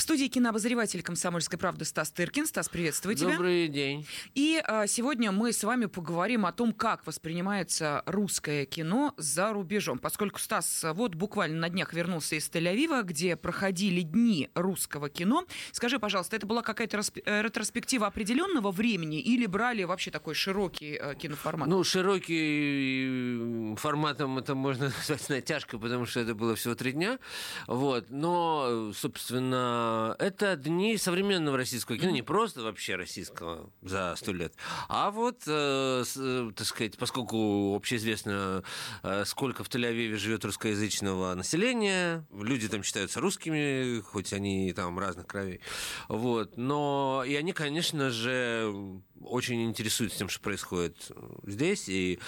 В студии кинообозреватель «Комсомольской правды» Стас Тыркин. Стас, приветствую тебя. Добрый день. И а, сегодня мы с вами поговорим о том, как воспринимается русское кино за рубежом. Поскольку Стас вот буквально на днях вернулся из Тель-Авива, где проходили дни русского кино. Скажи, пожалуйста, это была какая-то э, ретроспектива определенного времени или брали вообще такой широкий э, киноформат? Ну, широкий форматом это можно назвать натяжкой, потому что это было всего три дня. Вот. Но, собственно, это дни современного российского кино, не просто вообще российского за сто лет, а вот, э, э, так сказать, поскольку общеизвестно, э, сколько в Тель-Авиве живет русскоязычного населения, люди там считаются русскими, хоть они там разных кровей, вот, но и они, конечно же, очень интересуются тем, что происходит здесь, и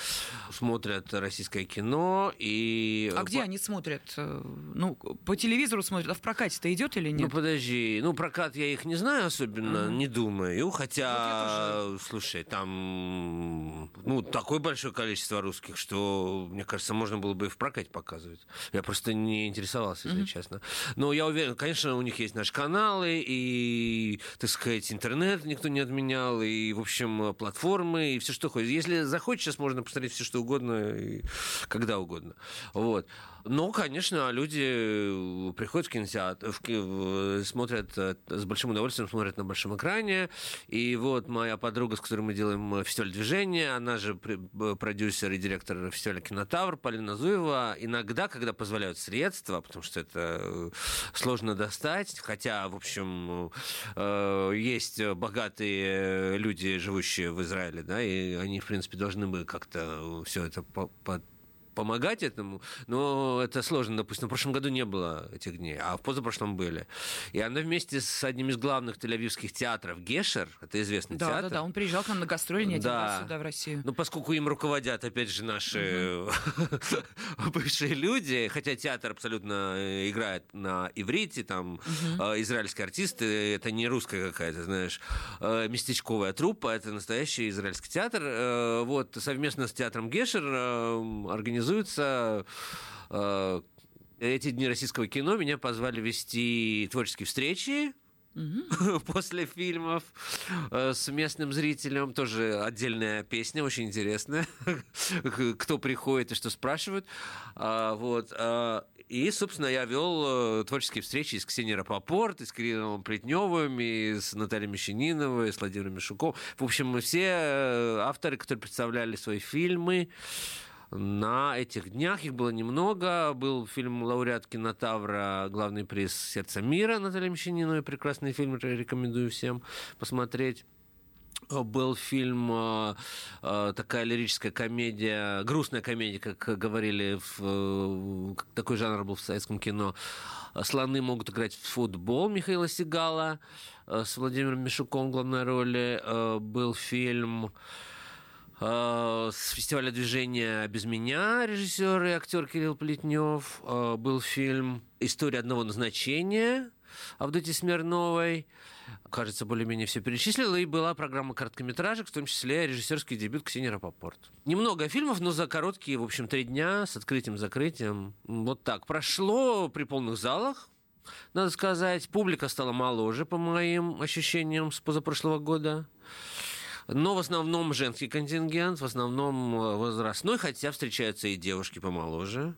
смотрят российское кино, и... А где они смотрят? Э, Ну, по телевизору смотрят, а в прокате-то идет или Ну, нет? подожди, ну, прокат я их не знаю особенно, Мгм. не думаю, хотя, Вот слушай, там, ну, такое большое количество русских, что, мне кажется, можно было бы и в прокате показывать. Я просто не интересовался, если честно. Но я уверен, конечно, у них есть наши каналы, и, так сказать, интернет никто не отменял, и, в общем, платформы, и все, что хочешь. Если захочешь, сейчас можно посмотреть все, что угодно, и когда угодно. Вот. Но, конечно, люди приходят в кинотеатр, в в- смотрят э, с большим удовольствием, смотрят на большом экране. И вот моя подруга, с которой мы делаем э, фестиваль движения, она же продюсер и директор фестиваля «Кинотавр» Полина Зуева. Иногда, когда позволяют средства, потому что это э, сложно достать, хотя, в общем, э, есть богатые люди, живущие в Израиле, да, и они, в принципе, должны бы как-то все это по- по- помогать этому, но это сложно. Допустим, в прошлом году не было этих дней, а в позапрошлом были. И она вместе с одним из главных тель-авивских театров, Гешер, это известный Да, театр. да, да, он приезжал к нам на гастроли не один Да. раз сюда, в Россию. Ну, поскольку им руководят, опять же, наши бывшие люди, хотя театр абсолютно э, играет на иврите, там э, израильские артисты, это не русская какая-то, знаешь, э, местечковая труппа, это настоящий израильский театр. Вот, совместно с театром Гешер э, организуется э, эти дни российского кино меня позвали вести творческие встречи после фильмов э, с местным зрителем. Тоже отдельная песня, очень интересная. Кто приходит и что спрашивают. А, Вот. а, И, собственно, я вел э, творческие встречи с Ксенией Рапопорт, и с Кирином Плетневым, и с Натальей Мещаниновой, и с Владимиром Мишуком. В общем, все авторы, которые представляли свои фильмы, на этих днях, их было немного, был фильм «Лауреат кинотавра», главный приз «Сердце мира» Наталья Мещанинова, прекрасный фильм, рекомендую всем посмотреть. Был фильм, э, э, такая лирическая комедия, грустная комедия, как говорили, в, э, такой жанр был в советском кино. «Слоны могут играть в футбол» Михаила Сигала э, с Владимиром Мишуком в главной роли. Э, Был фильм э, с фестиваля движения «Без меня» режиссер и актер Кирилл Плетнев. Э, Был фильм «История одного назначения» Авдотьи Смирновой. Кажется, более-менее все перечислила. И была программа короткометражек, в том числе режиссерский дебют Ксении Рапопорт. Немного фильмов, но за короткие, в общем, три дня с открытием-закрытием. Вот так. Прошло при полных залах. Надо сказать, публика стала моложе, по моим ощущениям, с позапрошлого года. Но в основном женский контингент, в основном э, возрастной, хотя встречаются и девушки помоложе.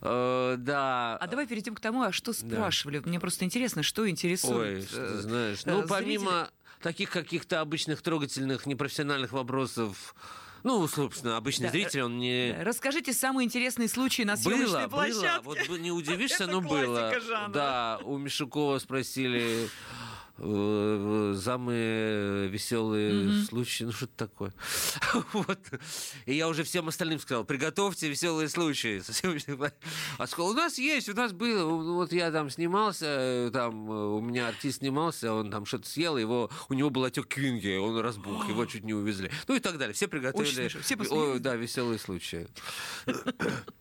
Э, Да. А давай перейдем к тому, а что спрашивали? Мне просто интересно, что Ой, интересует. что э, знаешь. Ну, зрителей. помимо таких каких-то обычных трогательных, непрофессиональных вопросов, ну, собственно, обычный Да, зритель, он не... Расскажите самые интересные случаи на съемочной Было, было. площадке. Вот не удивишься, но было. жанра. Да, у Мишукова спросили самые веселые случаи. Ну, что-то такое. Вот. И я уже всем остальным сказал, приготовьте веселые случаи. А сказал, у нас есть, у нас было. Вот я там снимался, э, там э, у меня артист снимался, он там что-то съел, его, у него был отек квинги, он разбух, его чуть не увезли. Ну и так далее. Все приготовили. Все Ой, посмеялись. да, веселые случаи.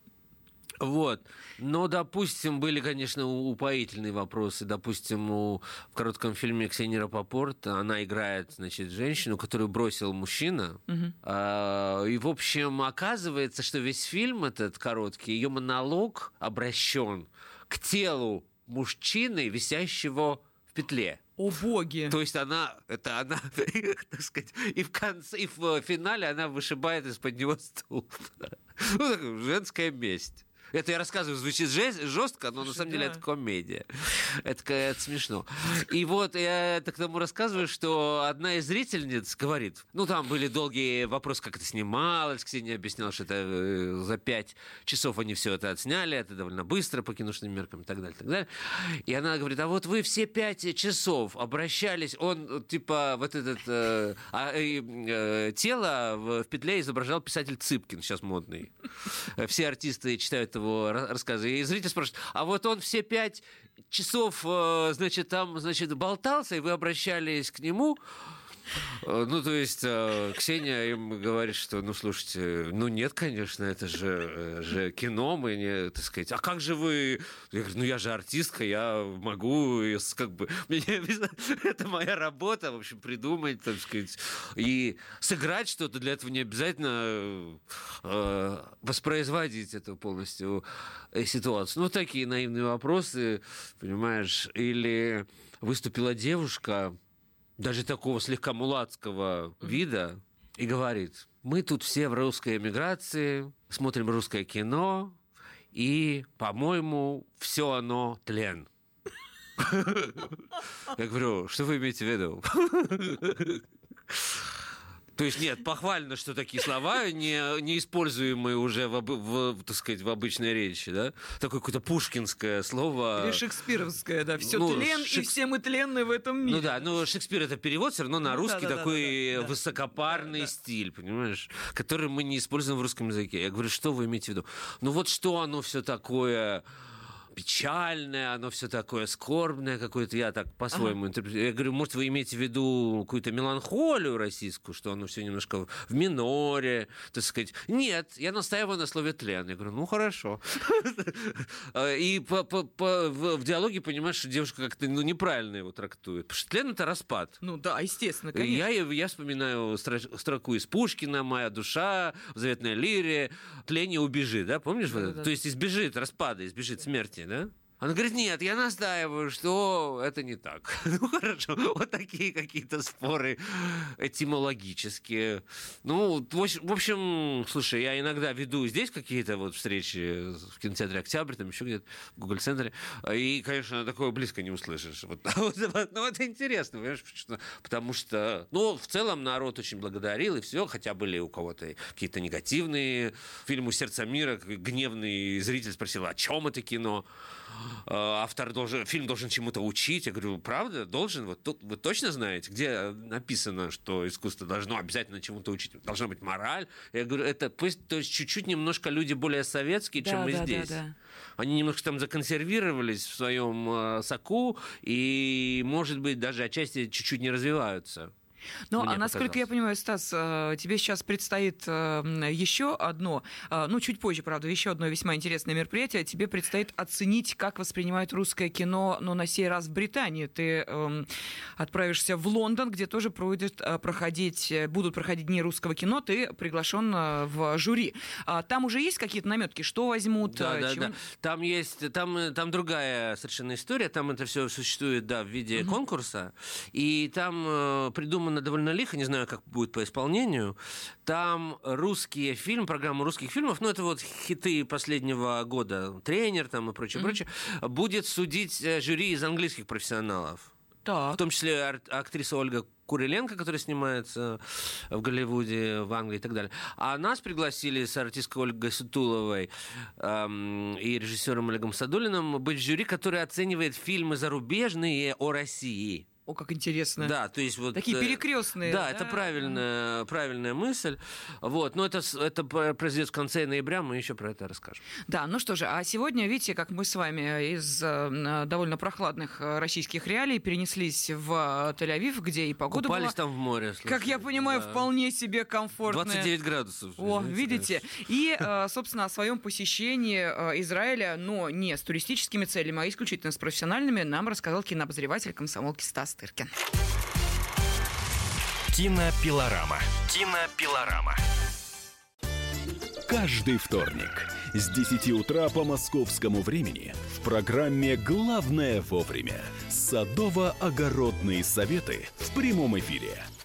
Вот. Но, допустим, были, конечно, упоительные вопросы. Допустим, у, в коротком фильме Ксении Рапопорт она играет, значит, женщину, которую бросил мужчина. Угу. А, и, в общем, оказывается, что весь фильм этот короткий, ее монолог обращен к телу мужчины, висящего в петле. О боги! То есть она, это она, так сказать, и в конце, и в финале она вышибает из-под него стул. Ну, такая женская месть. Это я рассказываю, звучит жестко, но на самом деле это комедия. Это, это смешно. И вот я это к тому рассказываю, что одна из зрительниц говорит, ну там были долгие вопросы, как это снималось, Ксения объясняла, что это э, за пять часов они все это отсняли, это довольно быстро по киношным меркам и так далее, и так далее. И она говорит, а вот вы все пять часов обращались, он типа вот этот э, а, э, тело в, в петле изображал писатель Цыпкин, сейчас модный. Все артисты читают его рассказы. И зритель спрашивает, а вот он все пять часов, э, значит, там, значит, болтался, и вы обращались к нему, ну, то есть э, Ксения им говорит, что, ну, слушайте, ну, нет, конечно, это же, э, же кино, мы не, так сказать, а как же вы... Я говорю, ну, я же артистка, я могу, как бы, мне это моя работа, в общем, придумать, так сказать, и сыграть что-то, для этого не обязательно воспроизводить эту полностью ситуацию. Ну, такие наивные вопросы, понимаешь, или выступила девушка, даже такого слегка мулацкого вида, и говорит, мы тут все в русской эмиграции, смотрим русское кино, и, по-моему, все оно тлен. Я говорю, что вы имеете в виду? То есть нет, похвально, что такие слова не, не используемые уже в, в, так сказать, в обычной речи, да? Такое какое-то пушкинское слово. Или шекспировское, да. Все ну, тлен, шек... и все мы тленны в этом мире. Ну да, но Шекспир это перевод, все равно на ну, русский да, да, такой да, да, да, высокопарный да, да. стиль, понимаешь? Который мы не используем в русском языке. Я говорю, что вы имеете в виду? Ну вот что оно все такое печальное, оно все такое скорбное какое-то, я так по-своему ага. интерпретирую. Я говорю, может, вы имеете в виду какую-то меланхолию российскую, что оно все немножко в миноре, так сказать. Нет, я настаиваю на слове тлен. Я говорю, ну, хорошо. И в диалоге понимаешь, что девушка как-то ну, неправильно его трактует. Потому что тлен — это распад. Ну да, естественно, конечно. Я, вспоминаю строку из Пушкина «Моя душа», в «Заветной лире», «Тление убежит», да, помнишь? То есть избежит распада, избежит смерти да? Она говорит, нет, я настаиваю, что это не так. ну, хорошо, вот такие какие-то споры этимологические. Ну, в общем, слушай, я иногда веду здесь какие-то вот встречи в кинотеатре «Октябрь», там еще где-то, в Google-центре, и, конечно, такое близко не услышишь. Вот, вот, ну, это интересно, понимаешь, потому что, ну, в целом народ очень благодарил, и все, хотя были у кого-то какие-то негативные фильмы «Сердце мира», гневный зритель спросил, о чем это кино? Э, автор должен, фильм должен чему-то учить. Я говорю, правда, должен? Вот тут вы точно знаете, где написано, что искусство должно обязательно чему-то учить? Должна быть мораль. Я говорю, это пусть, то есть чуть-чуть немножко люди более советские, да, чем мы да, здесь. Да, да. Они немножко там законсервировались в своем э, соку и, может быть, даже отчасти чуть-чуть не развиваются. Ну, а насколько я понимаю, Стас, э, тебе сейчас предстоит э, еще одно, э, ну, чуть позже, правда, еще одно весьма интересное мероприятие. Тебе предстоит оценить, как воспринимают русское кино, но на сей раз в Британии. Ты э, отправишься в Лондон, где тоже будет проходить, будут проходить дни русского кино. Ты приглашен в жюри. А там уже есть какие-то наметки, что возьмут? Да, да, да. Там есть, там, там другая совершенно история. Там это все существует, да, в виде угу. конкурса. И там придумано придумано довольно лихо, не знаю, как будет по исполнению. Там русские фильмы, программа русских фильмов, ну, это вот хиты последнего года, тренер там и прочее, mm-hmm. прочее, будет судить э, жюри из английских профессионалов. Так. В том числе актриса Ольга Куриленко, которая снимается в Голливуде, в Англии и так далее. А нас пригласили с артисткой Ольгой Сутуловой эм, и режиссером Олегом Садулиным быть в жюри, который оценивает фильмы зарубежные о России О, как интересно. Да, то есть вот... Такие э, перекрестные. Да, это правильная, правильная мысль. Вот, но это, это произойдет в конце ноября, мы еще про это расскажем. Да, ну что же, а сегодня, видите, как мы с вами из э, довольно прохладных э, российских реалий перенеслись в э, Тель-Авив, где и погода Купались была, там в море. как я слушай, понимаю, да. вполне себе комфортная. 29 градусов. О, видите? И, э, собственно, о своем посещении э, Израиля, но не с туристическими целями, а исключительно с профессиональными, нам рассказал кинообозреватель комсомолки Стас Тыркин. Кинопилорама. Кинопилорама. Каждый вторник с 10 утра по московскому времени в программе «Главное вовремя» садово-огородные советы в прямом эфире.